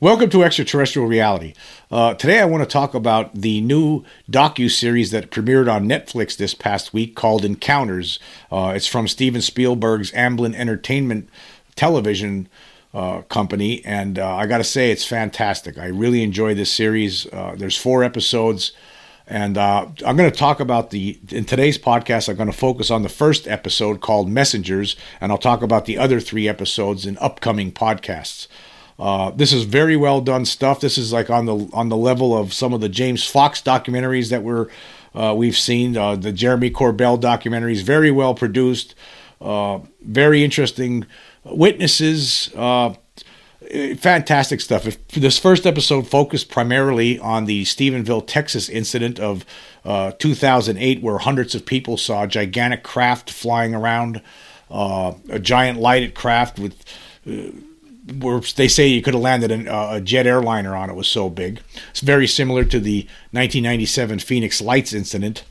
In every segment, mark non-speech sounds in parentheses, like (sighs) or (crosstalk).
Welcome to Extraterrestrial Reality. Uh, today, I want to talk about the new docu series that premiered on Netflix this past week called Encounters. Uh, it's from Steven Spielberg's Amblin Entertainment television uh, company, and uh, I got to say, it's fantastic. I really enjoy this series. Uh, there's four episodes, and uh, I'm going to talk about the in today's podcast. I'm going to focus on the first episode called Messengers, and I'll talk about the other three episodes in upcoming podcasts. Uh, this is very well done stuff. This is like on the on the level of some of the James Fox documentaries that we're uh, we've seen. Uh, the Jeremy Corbell documentaries, very well produced, uh, very interesting witnesses. Uh, fantastic stuff. If this first episode focused primarily on the Stephenville, Texas incident of 2008, where hundreds of people saw a gigantic craft flying around, a giant lighted craft with they say you could have landed an, uh, a jet airliner on it was so big. It's very similar to the 1997 Phoenix Lights incident.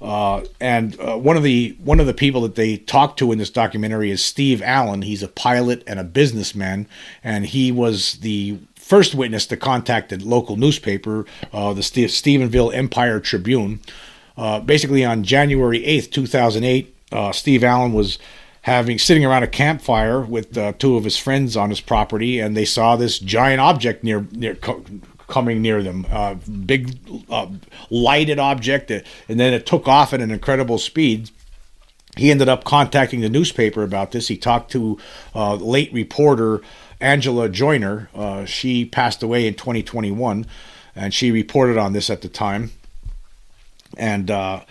Uh, and uh, one of the one of the people that they talked to in this documentary is Steve Allen. He's a pilot and a businessman, and he was the first witness to contact the local newspaper, uh, the St- Stephenville Empire Tribune. Uh, basically, on January 8th, 2008, uh, Steve Allen was having sitting around a campfire with uh, two of his friends on his property, and they saw this giant object near near co- coming near them, uh, big uh, lighted object, and then it took off at an incredible speed. He ended up contacting the newspaper about this. He talked to uh, late reporter Angela Joiner. Uh, she passed away in 2021, and she reported on this at the time. And uh,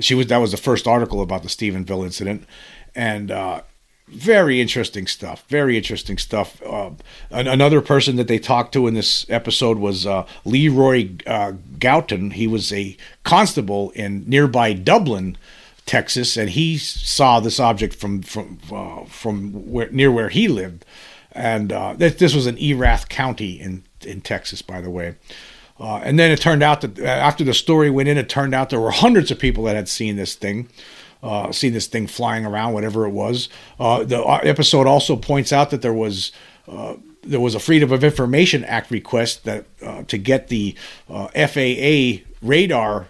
she was that was the first article about the Stephenville incident and uh, very interesting stuff. Very interesting stuff. Uh, another person that they talked to in this episode was uh, Leroy uh. He was a constable in nearby Dublin, Texas, and he saw this object from from uh, from where, near where he lived. And uh, this, this was in Erath County in in Texas, by the way. Uh, and then it turned out that after the story went in, it turned out there were hundreds of people that had seen this thing uh, see this thing flying around, whatever it was. Uh, the uh, episode also points out that there was uh, there was a Freedom of Information Act request that uh, to get the uh, FAA radar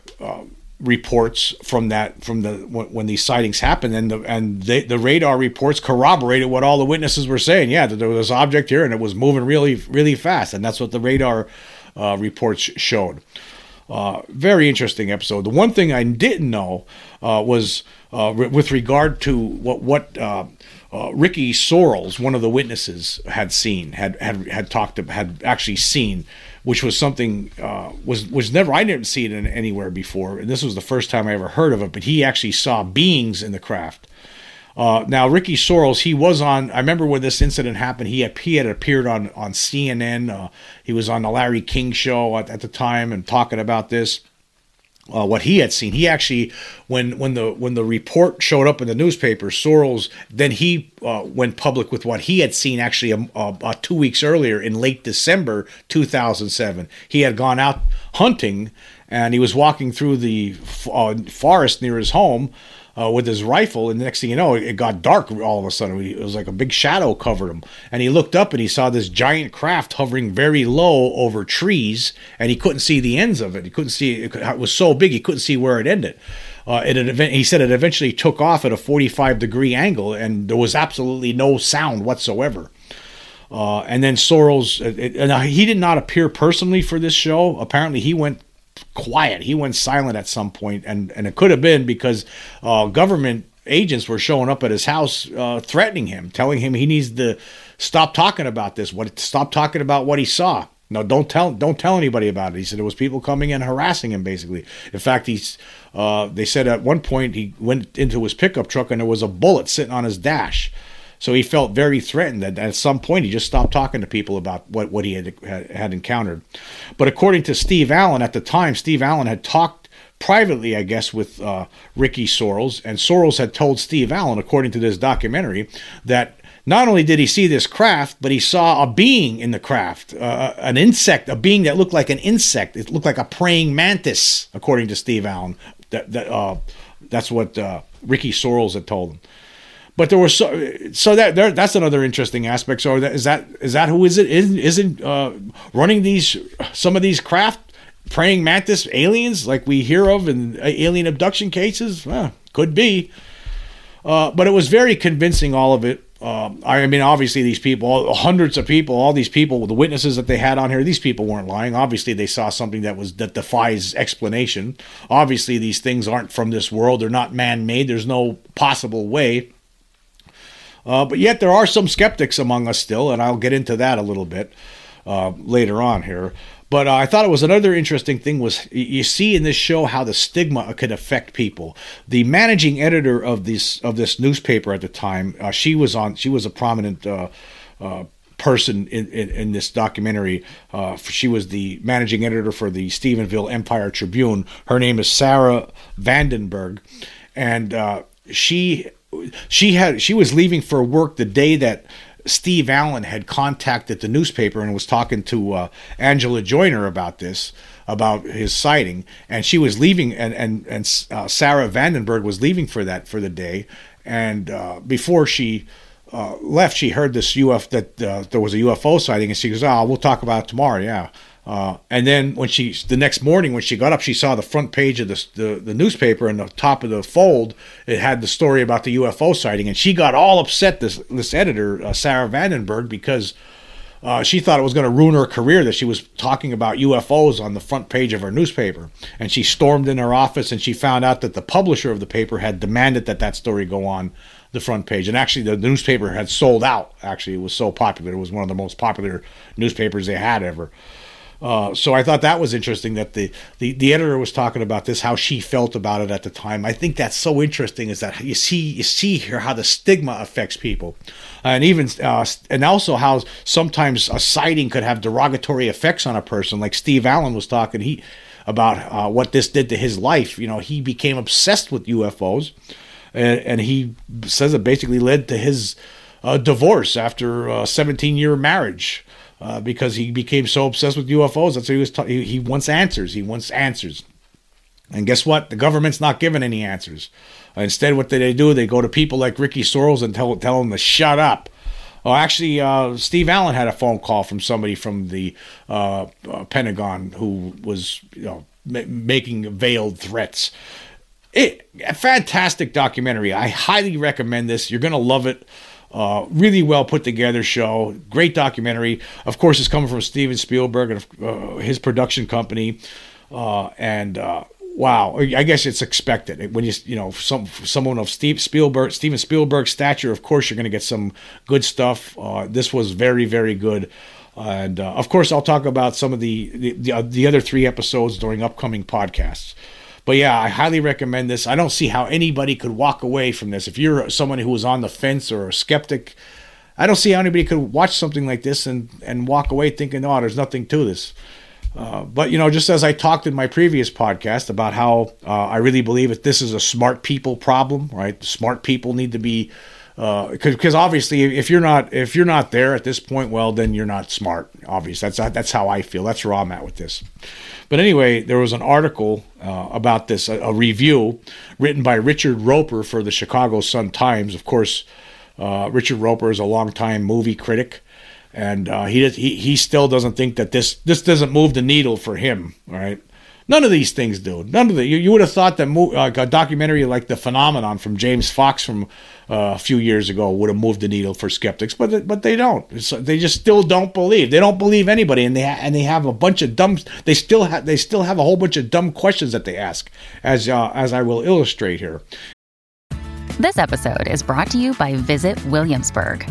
reports from that from the when, when, these sightings happened. And the and the radar reports corroborated what all the witnesses were saying. Yeah that there was this object here and it was moving really really fast. And that's what the radar uh, reports showed uh, very interesting episode. The one thing I didn't know uh, was uh, with regard to what what uh, uh, Ricky Sorrells, one of the witnesses, had seen, had had had talked, about, had actually seen, which was something uh, was was never I didn't see it in, anywhere before, and this was the first time I ever heard of it. But he actually saw beings in the craft. Uh, now, Ricky Sorrells, he was on. I remember when this incident happened. He had, he had appeared on on CNN. Uh, he was on the Larry King show at, at the time and talking about this. Uh, what he had seen. He actually, when when the when the report showed up in the newspaper, Sorrells then he uh, went public with what he had seen actually a, a, a two weeks earlier in late December 2007. He had gone out hunting and he was walking through the uh, forest near his home uh, with his rifle, and the next thing you know, it got dark all of a sudden. It was like a big shadow covered him, and he looked up and he saw this giant craft hovering very low over trees, and he couldn't see the ends of it. He couldn't see it, it was so big he couldn't see where it ended. Uh, it he said it eventually took off at a 45 degree angle, and there was absolutely no sound whatsoever. Uh, and then Sorrells, it, it, he did not appear personally for this show. Apparently, he went quiet. He went silent at some point, and and it could have been because uh, government agents were showing up at his house, uh, threatening him, telling him he needs to stop talking about this. What stop talking about what he saw. No, don't tell don't tell anybody about it. He said there was people coming in harassing him. Basically, in fact, he's. Uh, they said at one point he went into his pickup truck and there was a bullet sitting on his dash. So he felt very threatened that at some point he just stopped talking to people about what, what he had, had, encountered. But according to Steve Allen, at the time, Steve Allen had talked privately, I guess, with uh, Ricky Sorrells, and Sorrells had told Steve Allen, according to this documentary, that not only did he see this craft, but he saw a being in the craft, uh, an insect, a being that looked like an insect. It looked like a praying mantis, according to Steve Allen. That, that uh, that's what uh, Ricky Sorrells had told him. But there was so so that there, that's another interesting aspect. So that, is that is that who is it? Isn't, isn't uh, running these some of these craft praying mantis aliens like we hear of in alien abduction cases? Well, could be. Uh, but it was very convincing, all of it. Uh, I mean, obviously, these people, hundreds of people, all these people, the witnesses that they had on here, these people weren't lying. Obviously, they saw something that was that defies explanation. Obviously, these things aren't from this world; they're not man-made. There's no possible way. Uh, but yet, there are some skeptics among us still, and I'll get into that a little bit uh, later on here. But uh, I thought it was another interesting thing was you see in this show how the stigma could affect people. The managing editor of this of this newspaper at the time, uh, she was on. She was a prominent. Uh, uh person in, in, in, this documentary. Uh, she was the managing editor for the Stephenville Empire Tribune. Her name is Sarah Vandenberg, and uh, she she had she was leaving for work the day that Steve Allen had contacted the newspaper and was talking to uh, Angela Joiner about this, about his sighting, and she was leaving, and and and uh, Sarah Vandenberg was leaving for that for the day, and uh, before she. Uh, left, she heard this UFO that uh, there was a UFO sighting, and she goes, "Oh, we'll talk about it tomorrow." Yeah, uh, and then when she the next morning when she got up, she saw the front page of the, the, the newspaper and the top of the fold. It had the story about the UFO sighting, and she got all upset. This this editor uh, Sarah Vandenberg because uh, she thought it was going to ruin her career that she was talking about UFOs on the front page of her newspaper. And she stormed in her office and she found out that the publisher of the paper had demanded that that story go on the front page. And actually, the newspaper had sold out. Actually, it was so popular. It was one of the most popular newspapers they had ever. Uh, so I thought that was interesting that the, the, the editor was talking about this, how she felt about it at the time. I think that's so interesting is that you see you see here how the stigma affects people, and even uh, and also how sometimes a sighting could have derogatory effects on a person. Like Steve Allen was talking he about uh, what this did to his life. You know, he became obsessed with UFOs, and, and he says it basically led to his uh, divorce after a 17 year marriage uh, because he became so obsessed with UFOs. That's what he was. Ta- he, he wants answers. He wants answers. And guess what? The government's not giving any answers. Uh, instead, what do they do? They go to people like Ricky Soros and tell tell them to shut up. Oh, actually, uh, Steve Allen had a phone call from somebody from the uh, Pentagon who was you know, m- making veiled threats. It, a fantastic documentary. I highly recommend this. You're going to love it. Uh, really well put together show, great documentary. Of course, it's coming from Steven Spielberg and uh, his production company. Uh, and uh, wow, I guess it's expected when you you know some someone of Steve Spielberg, Steven Spielberg's stature. Of course, you're going to get some good stuff. Uh, this was very very good. And uh, of course, I'll talk about some of the the, the, the other three episodes during upcoming podcasts. But yeah, I highly recommend this. I don't see how anybody could walk away from this. If you're someone who was on the fence or a skeptic, I don't see how anybody could watch something like this and, and walk away thinking, oh, there's nothing to this. Uh, but, you know, just as I talked in my previous podcast about how uh, I really believe that this is a smart people problem, right? Smart people need to be because uh, obviously if you're not if you're not there at this point well then you're not smart obviously that's that's how i feel. That's where i'm at with this. But anyway there was an article uh, about this a, a, review written by richard Roeper for the chicago sun times of course uh, richard Roeper is a longtime movie critic and uh, he, he he still doesn't think that this this doesn't move the needle for him right None of these things do. None of the. You, you would have thought that mo- uh, a documentary like The Phenomenon from James Fox from uh, a few years ago would have moved the needle for skeptics, but but they don't. It's, they just still don't believe. They don't believe anybody, and they ha- and they have a bunch of dumb. They still have they still have a whole bunch of dumb questions that they ask, as uh, as I will illustrate here. This episode is brought to you by Visit Williamsburg.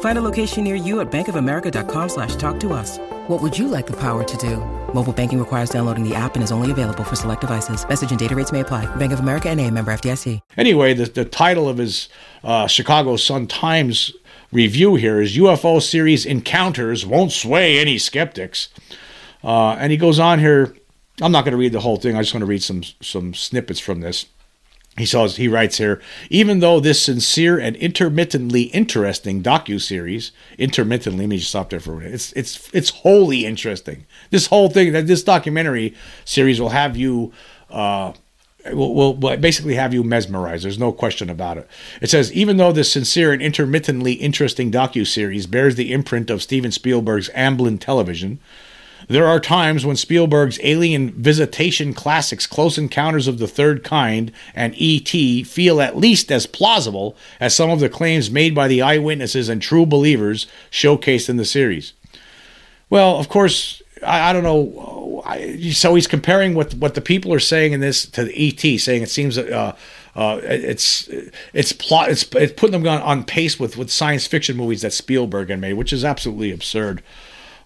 Find a location near you at bankofamerica.com slash talk to us. What would you like the power to do? Mobile banking requires downloading the app and is only available for select devices. Message and data rates may apply. Bank of America and a member FDIC. Anyway, the, the title of his uh, Chicago Sun-Times review here is UFO Series Encounters Won't Sway Any Skeptics. Uh, and he goes on here. I'm not going to read the whole thing. I just want to read some some snippets from this. He says he writes here, even though this sincere and intermittently interesting docu series, intermittently, let me just stop there for a minute. It's it's it's wholly interesting. This whole thing, that this documentary series will have you. Uh, will, will, will basically have you mesmerized. There's no question about it. It says even though this sincere and intermittently interesting docu series bears the imprint of Steven Spielberg's Amblin Television, there are times when Spielberg's alien visitation classics Close Encounters of the Third Kind and E.T. feel at least as plausible as some of the claims made by the eyewitnesses and true believers showcased in the series. Well, of course, I, I don't know. I, so he's comparing what what the people are saying in this to ET, saying it seems uh, uh, it's it's plot it's, it's putting them on, on pace with with science fiction movies that Spielberg had made, which is absolutely absurd.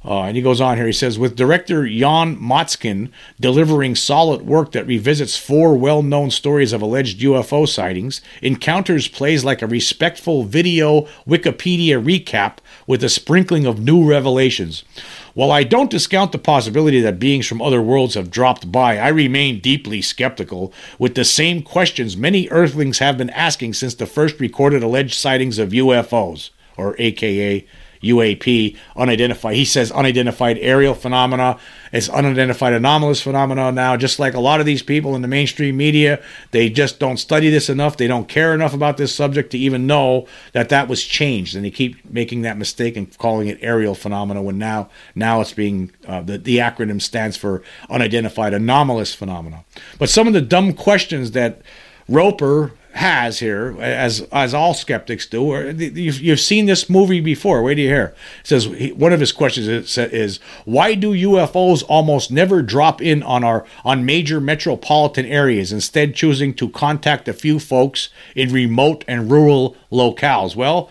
Uh, and he goes on here. He says, with director Jan Motzkin delivering solid work that revisits four well known stories of alleged UFO sightings, Encounters plays like a respectful video Wikipedia recap with a sprinkling of new revelations. While I don't discount the possibility that beings from other worlds have dropped by, I remain deeply skeptical with the same questions many Earthlings have been asking since the first recorded alleged sightings of UFOs, or AKA UAP, unidentified. He says unidentified aerial phenomena. It's unidentified anomalous phenomena now. Just like a lot of these people in the mainstream media, they just don't study this enough. They don't care enough about this subject to even know that that was changed, and they keep making that mistake and calling it aerial phenomena when now now it's being uh, the the acronym stands for unidentified anomalous phenomena. But some of the dumb questions that Roeper has here, as as all skeptics do. Or you've, you've seen this movie before. Wait do you hear? It says one of his questions is, is why do UFOs almost never drop in on our on major metropolitan areas, instead choosing to contact a few folks in remote and rural locales? Well,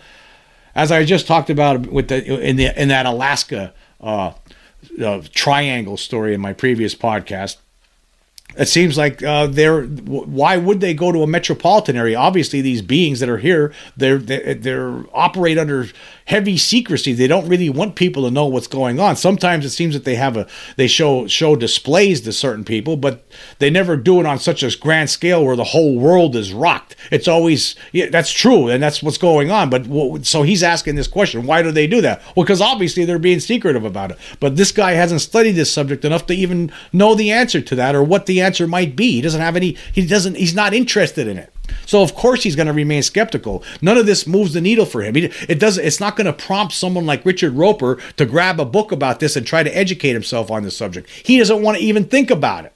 as I just talked about with the in the in that Alaska uh, uh, triangle story in my previous podcast it seems like uh, they're why would they go to a metropolitan area? Obviously these beings that are here they're they're, operate under heavy secrecy. They don't really want people to know what's going on. Sometimes it seems that they have a they show show displays to certain people but they never do it on such a grand scale where the whole world is rocked. It's always yeah that's true and that's what's going on but so he's asking this question why do they do that? Well because obviously they're being secretive about it. But this guy hasn't studied this subject enough to even know the answer to that or what the answer might be. He doesn't have any. He doesn't. He's not interested in it. So of course he's going to remain skeptical. None of this moves the needle for him. It does. It's not going to prompt someone like Richard Roeper to grab a book about this and try to educate himself on the subject. He doesn't want to even think about it.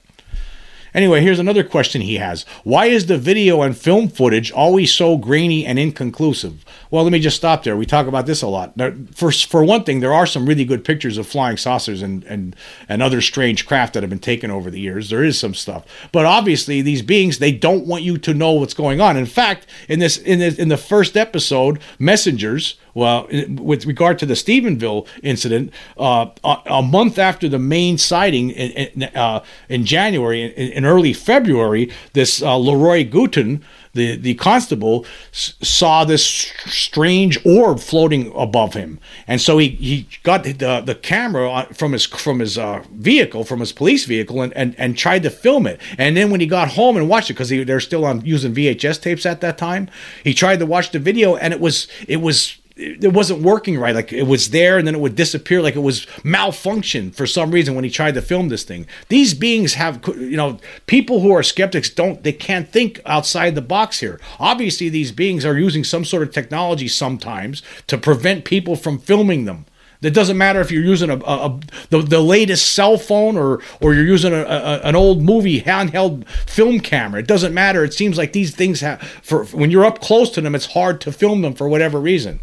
Anyway, here's another question he has. Why is the video and film footage always so grainy and inconclusive? Well, let me just stop there. We talk about this a lot. For, for one thing, there are some really good pictures of flying saucers and, and, and other strange craft that have been taken over the years. There is some stuff. But obviously, these beings, they don't want you to know what's going on. In fact, in this in, this, in the first episode, Messengers, well, with regard to the Stephenville incident, uh, a, month after the main sighting in, in, uh, in January, in, in, early February, this uh, Leroy Gaitan, the, the constable, s- saw this strange orb floating above him, and so he, he got the the camera from his from his uh, vehicle, from his police vehicle, and, and and tried to film it. And then when he got home and watched it, because they're still on using VHS tapes at that time, he tried to watch the video, and it was it was it wasn't working right. Like it was there and then it would disappear. Like it was malfunction for some reason when he tried to film this thing. These beings have, you know, people who are skeptics don't, they can't think outside the box here. Obviously, these beings are using some sort of technology sometimes to prevent people from filming them. It doesn't matter if you're using a, a, a the, the latest cell phone or or you're using a, an old movie handheld film camera. It doesn't matter. It seems like these things have for when you're up close to them, it's hard to film them for whatever reason.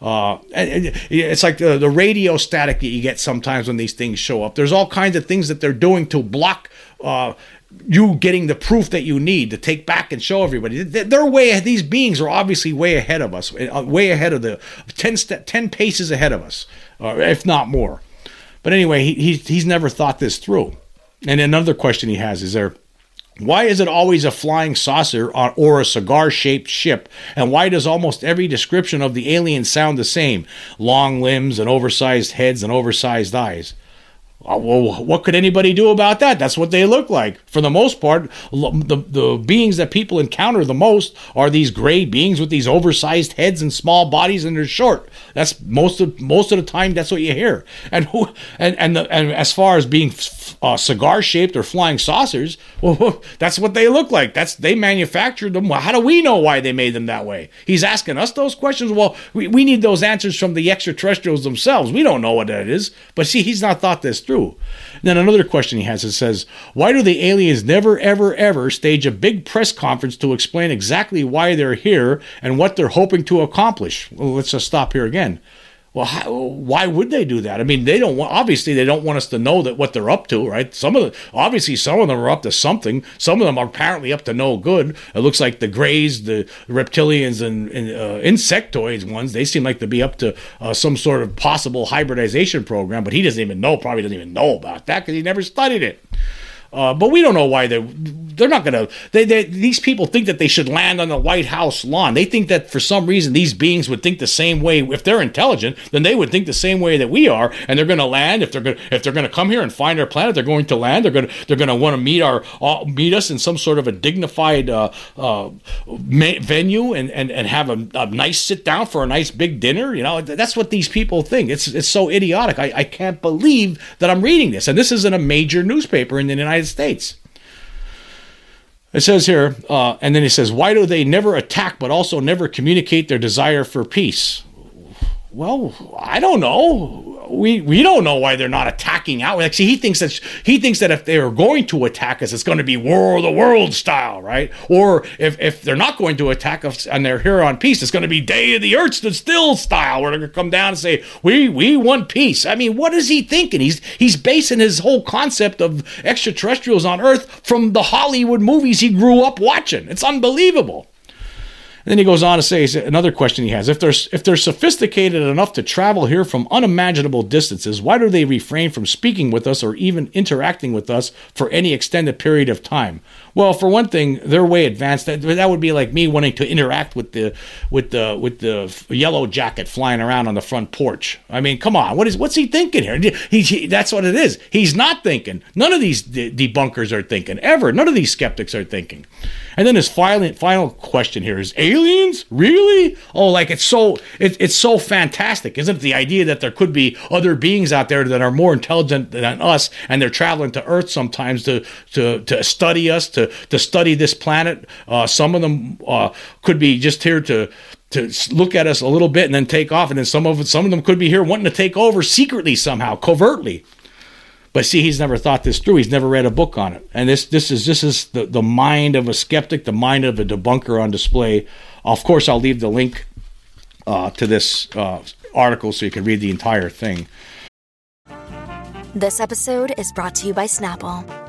Uh, it's like the, the radio static that you get sometimes when these things show up. There's all kinds of things that they're doing to block uh, you getting the proof that you need to take back and show everybody. They're way these beings are obviously way ahead of us, uh, way ahead of the 10, st- 10 paces ahead of us, uh, if not more. But anyway, he, he, he's never thought this through. And another question he has is there why is it always a flying saucer or a cigar shaped ship? And why does almost every description of the alien sound the same? Long limbs and oversized heads and oversized eyes. Uh, well, what could anybody do about that? That's what they look like. For the most part, the, the beings that people encounter the most are these gray beings with these oversized heads and small bodies, and they're short. That's most of most of the time. That's what you hear. And who and and the, and as far as being uh, cigar shaped or flying saucers, (laughs) well, that's what they look like. That's they manufactured them. Well, how do we know why they made them that way? He's asking us those questions. Well, we, we need those answers from the extraterrestrials themselves. We don't know what that is. But see, he's not thought this through. And then another question he has it says, Why do the aliens never, ever, ever stage a big press conference to explain exactly why they're here and what they're hoping to accomplish? Well, let's just stop here again. Well, how, why would they do that? I mean, they don't want, obviously they don't want us to know that what they're up to, right? Some of the obviously some of them are up to something. Some of them are apparently up to no good. It looks like the Greys, the reptilians, and, and uh, insectoids ones. They seem like to be up to uh, some sort of possible hybridization program, but he doesn't even know. Probably doesn't even know about that because he never studied it. Uh, but we don't know why they they're not gonna. They, they these people think that they should land on the White House lawn. They think that for some reason these beings would think the same way. If they're intelligent, then they would think the same way that we are, and they're gonna land. If they're gonna if they're gonna come here and find our planet, they're going to land. They're gonna they're gonna want to meet our uh, meet us in some sort of a dignified uh, uh venue and, and and have a, a nice sit down for a nice big dinner. You know that's what these people think. It's it's so idiotic. I, I can't believe that I'm reading this, and this isn't a major newspaper in the United United States. It says here, uh, and then he says, why do they never attack but also never communicate their desire for peace? Well, I don't know we we don't know why they're not attacking out. Like, see, he thinks that he thinks that if they are going to attack us, it's going to be war of the world style, right? Or if if they're not going to attack us and they're here on peace, it's going to be day of the earth stood still style, they're going to come down and say we we want peace. I mean, what is he thinking? He's he's basing his whole concept of extraterrestrials on Earth from the Hollywood movies he grew up watching. It's unbelievable. And then he goes on to say another question he has: if they're if they're sophisticated enough to travel here from unimaginable distances, why do they refrain from speaking with us or even interacting with us for any extended period of time? Well, for one thing, they're way advanced. That, that would be like me wanting to interact with the with the with the yellow jacket flying around on the front porch. I mean, come on, what is what's he thinking here? He, he that's what it is. He's not thinking. None of these de- debunkers are thinking ever. None of these skeptics are thinking. And then his final final question here is aliens really? Oh, like it's so it, it's so fantastic, isn't it? The idea that there could be other beings out there that are more intelligent than us, and they're traveling to Earth sometimes to to to study us, to to study this planet. Uh, some of them uh, could be just here to to look at us a little bit and then take off, and then some of some of them could be here wanting to take over secretly somehow, covertly. But see, he's never thought this through. He's never read a book on it. And this this is this is the, the mind of a skeptic, the mind of a debunker on display. Of course, I'll leave the link uh, to this uh, article so you can read the entire thing. This episode is brought to you by Snapple.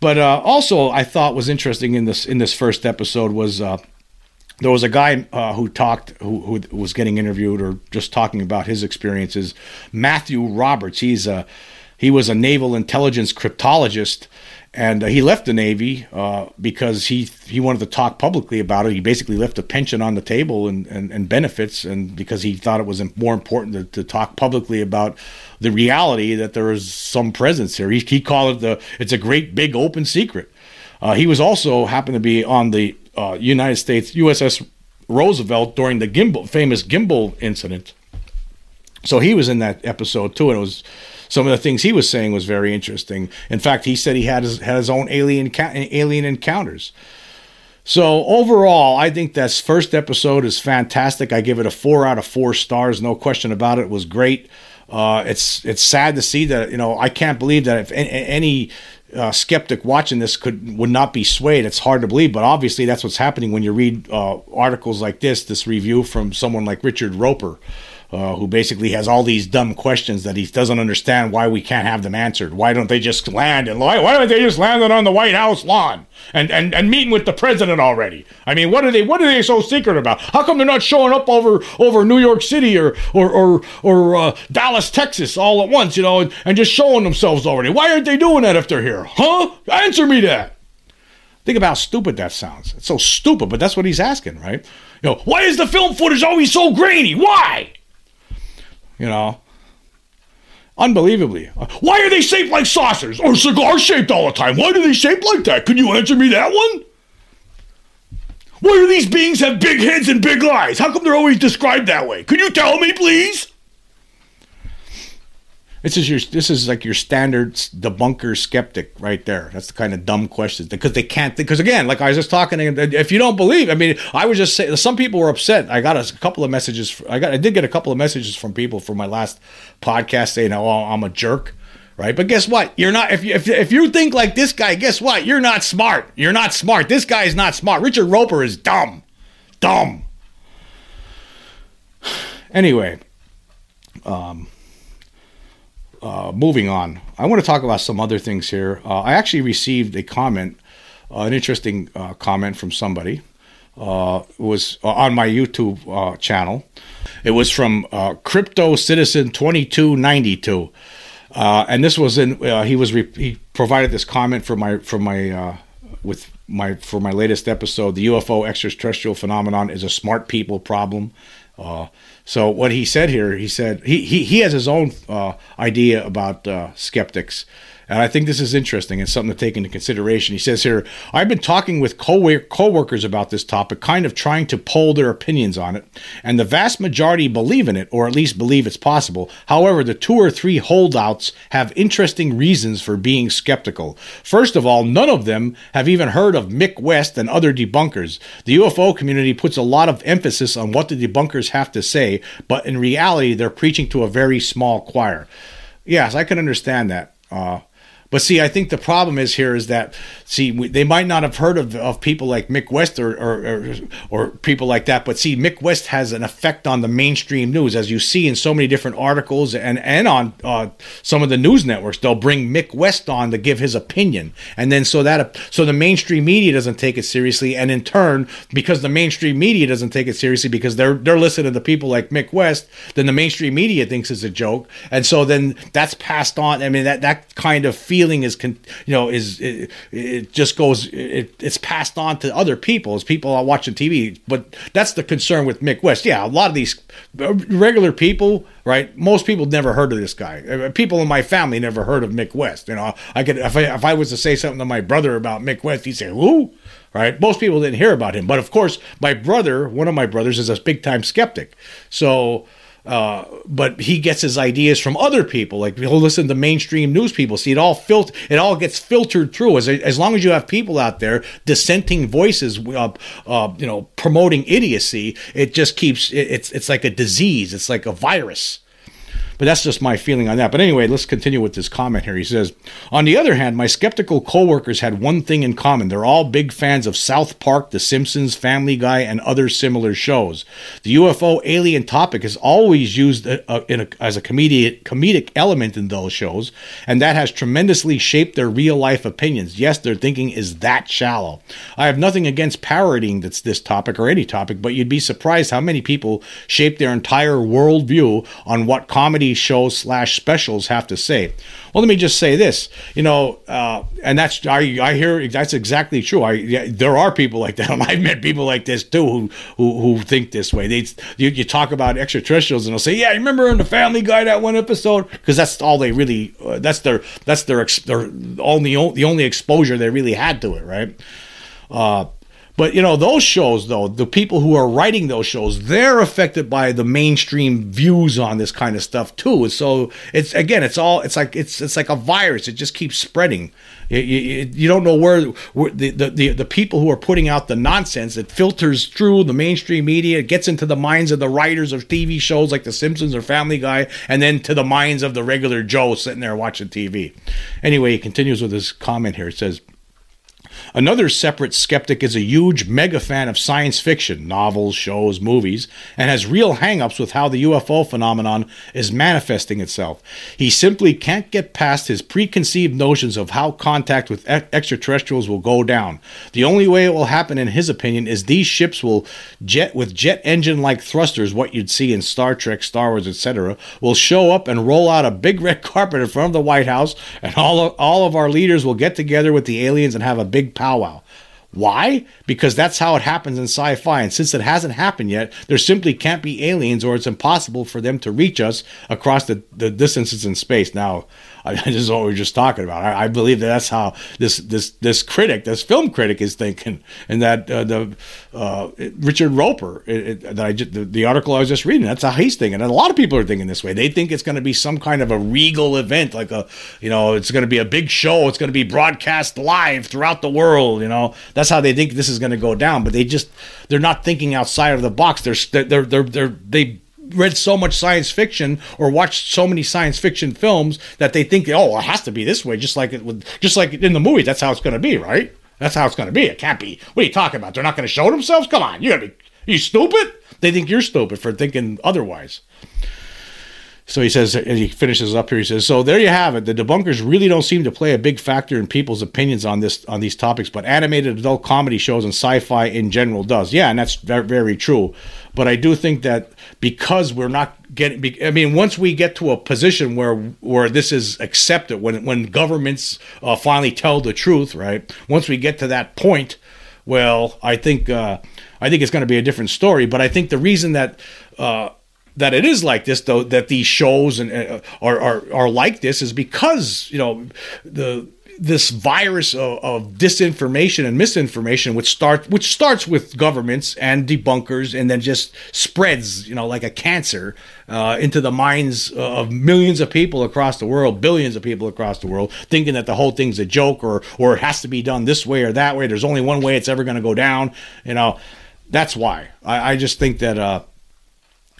But uh, also, I thought was interesting in this in this first episode was uh, there was a guy uh, who talked who, who was getting interviewed or just talking about his experiences. Matthew Roberts. He's a he was a naval intelligence cryptologist and uh, he left the Navy uh, because he he wanted to talk publicly about it. He basically left a pension on the table and, and, and benefits, and because he thought it was more important to, to, talk publicly about the reality that there is some presence here. He, he called it the it's a great big open secret. Uh, he was also happened to be on the uh, United States USS Roosevelt during the gimbal famous gimbal incident. So he was in that episode too, and it was some of the things he was saying was very interesting. In fact, he said he had his, had his own alien alien encounters. So overall, I think this first episode is fantastic. I give it a four out of four stars, no question about it. it was great. Uh, it's it's sad to see that you know I can't believe that if any uh, skeptic watching this could would not be swayed. It's hard to believe, but obviously that's what's happening when you read uh, articles like this. This review from someone like Richard Roeper uh, who basically has all these dumb questions that he doesn't understand why we can't have them answered. Why don't they just land and why, why don't they just land on the White House lawn and, and, and meeting with the president already? I mean, what are they what are they so secret about? How come they're not showing up over over New York City or or or, or uh, Dallas, Texas all at once, you know, and, and just showing themselves already? Why aren't they doing that if they're here? Huh? Answer me that. Think about how stupid that sounds. It's so stupid, but that's what he's asking, right? You know, why is the film footage always so grainy? Why? You know. Unbelievably. Why are they shaped like saucers or cigar shaped all the time? Why do they shape like that? Can you answer me that one? Why do these beings have big heads and big eyes? How come they're always described that way? Could you tell me, please? This is your this is like your standard debunker skeptic right there. That's the kind of dumb questions because they can't because again, like I was just talking, if you don't believe, I mean, I was just saying some people were upset. I got a couple of messages. I got I did get a couple of messages from people from my last podcast saying, "Oh, I'm a jerk." Right, but guess what? You're not. If you, if, if you think like this guy, guess what? You're not smart. You're not smart. This guy is not smart. Richard Roeper is dumb, dumb. (sighs) Anyway, um, uh, moving on, I want to talk about some other things here. Uh, I actually received a comment, uh, an interesting uh, comment from somebody. Uh, was uh, on my YouTube channel. It was from Crypto Citizen twenty two ninety two, and this was in. he was re- he provided this comment for my for my with my for my latest episode. The UFO extraterrestrial phenomenon is a smart people problem. So what he said here, he said he he, he has his own uh, idea about uh, skeptics, and I think this is interesting and something to take into consideration. He says here, I've been talking with co workers about this topic, kind of trying to poll their opinions on it, and the vast majority believe in it, or at least believe it's possible. However, the two or three holdouts have interesting reasons for being skeptical. First of all, none of them have even heard of Mick West and other debunkers. The UFO community puts a lot of emphasis on what the debunkers have to say, but in reality, they're preaching to a very small choir. Yes, I can understand that. Uh, but see, I think the problem is here is that see they might not have heard of, of people like Mick West or, or, or or people like that, but see Mick West has an effect on the mainstream news, as you see in so many different articles and and on uh, some of the news networks. They'll bring Mick West on to give his opinion, and then so that so the mainstream media doesn't take it seriously, and in turn, because the mainstream media doesn't take it seriously because they're they're listening to people like Mick West, then the mainstream media thinks it's a joke, and so then that's passed on. I mean that that kind of feeling is con- you know is it, it just goes it, it's passed on to other people as people are watching TV. But that's the concern with Mick West. Yeah, a lot of these regular people, right? Most people never heard of this guy. People in my family never heard of Mick West. You know, I could if I, if I was to say something to my brother about Mick West, he'd say, "Who?" Right? Most people didn't hear about him, but of course, my brother, one of my brothers, is a big time skeptic. So uh, but he gets his ideas from other people. Like he'll listen to mainstream news people. See, it all filter, it all gets filtered through. As as long as you have people out there dissenting voices, uh, uh, you know, promoting idiocy, it just keeps. It, it's it's like a disease. It's like a virus. But that's just my feeling on that. But anyway, let's continue with this comment here. He says, On the other hand, my skeptical coworkers had one thing in common. They're all big fans of South Park, The Simpsons, Family Guy, and other similar shows. The UFO alien topic is always used uh, uh, a, as a comedic, comedic element in those shows, and that has tremendously shaped their real life opinions. Yes, their thinking is that shallow. I have nothing against parodying this, this topic or any topic, but you'd be surprised how many people shape their entire worldview on what comedy shows slash specials have to say. Well, let me just say this, you know, uh, and that's I, I hear that's exactly true. I yeah, there are people like that. (laughs) I've met people like this too who who, who think this way. They you, you talk about extraterrestrials and they'll say, "Yeah, remember in the Family Guy that one episode?" Because that's all they really uh, that's their that's their their only the only exposure they really had to it, right? Uh, but you know those shows, though the people who are writing those shows, they're affected by the mainstream views on this kind of stuff too. So it's again, it's all it's like it's it's like a virus. It just keeps spreading. You, you, you don't know where, where the, the, the the people who are putting out the nonsense. It filters through the mainstream media. It gets into the minds of the writers of TV shows like The Simpsons or Family Guy, and then to the minds of the regular Joe sitting there watching TV. Anyway, he continues with his comment here. It says. Another separate skeptic is a huge mega fan of science fiction, novels, shows, movies, and has real hangups with how the UFO phenomenon is manifesting itself. He simply can't get past his preconceived notions of how contact with extraterrestrials will go down. The only way it will happen, in his opinion, is these ships will jet with jet engine like thrusters, what you'd see in Star Trek, Star Wars, etc., will show up and roll out a big red (laughs) carpet in front of the White House, and all of, all of our leaders will get together with the aliens and have a big powwow. Why? Because that's how it happens in sci fi. And since it hasn't happened yet, there simply can't be aliens or it's impossible for them to reach us across the, the distances in space. Now, I, (laughs) this is what we are just talking about. I, I, believe that that's how this this this critic, this film critic, is thinking, and that uh, the uh, Richard Roeper, it, it, that I just, the, the, article I was just reading, that's how he's thinking, and a lot of people are thinking this way. They think it's going to be some kind of a regal event, like a you know, it's going to be a big show. It's going to be broadcast live throughout the world. You know, that's how they think this is going to go down. But they just they're not thinking outside of the box. They're they're they're, they're they read so much science fiction or watched so many science fiction films that they think, oh, it has to be this way, just like it would, just like in the movie. That's how it's going to be, right? That's how it's going to be. It can't be. What are you talking about? They're not going to show themselves? Come on, you got to be. You stupid? They think you're stupid for thinking otherwise. So he says, and he finishes up here. He says, "So there you have it. The debunkers really don't seem to play a big factor in people's opinions on this on these topics, but animated adult comedy shows and sci-fi in general does. Yeah, and that's very, true. But I do think that because we're not getting, I mean, once we get to a position where where this is accepted, when when governments uh, finally tell the truth, right? Once we get to that point, well, I think uh, I think it's going to be a different story. But I think the reason that uh, that it is like this though that these shows and uh, are, are are like this is because you know the this virus of, of, disinformation and misinformation which start which starts with governments and debunkers and then just spreads you know like a cancer uh, into the minds of millions of people across the world billions of people across the world thinking that the whole thing's a joke or or it has to be done this way or that way. There's only one way it's ever going to go down you know. That's why. I, I just think that uh,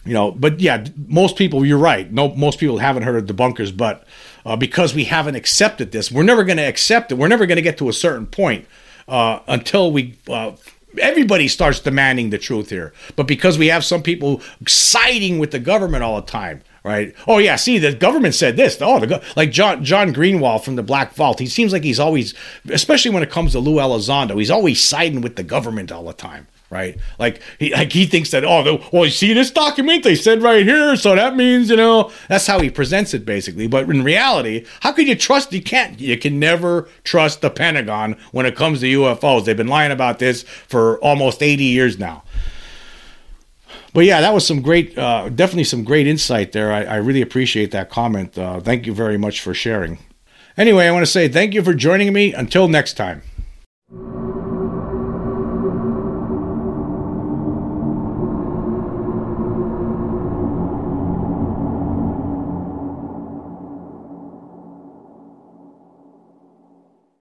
you know, but yeah, most people, you're right. No, most people haven't heard of debunkers, but uh, because we haven't accepted this, we're never going to accept it. We're never going to get to a certain point uh, until we. Uh, everybody starts demanding the truth here, but because we have some people siding with the government all the time, right? Oh yeah, see the government said this. Oh, the go- like John John Greenewald from the Black Vault. He seems like he's always, especially when it comes to Lou Elizondo, he's always siding with the government all the time right? Like he like he thinks that oh the, well you see this document they said right here so that means you know that's how he presents it basically. But in reality, how could you trust? You can't. You can never trust the Pentagon when it comes to UFOs. They've been lying about this for almost eighty years now. But yeah, that was some great, uh, definitely some great insight there. I, I really appreciate that comment. Uh, thank you very much for sharing. Anyway, I want to say thank you for joining me. Until next time.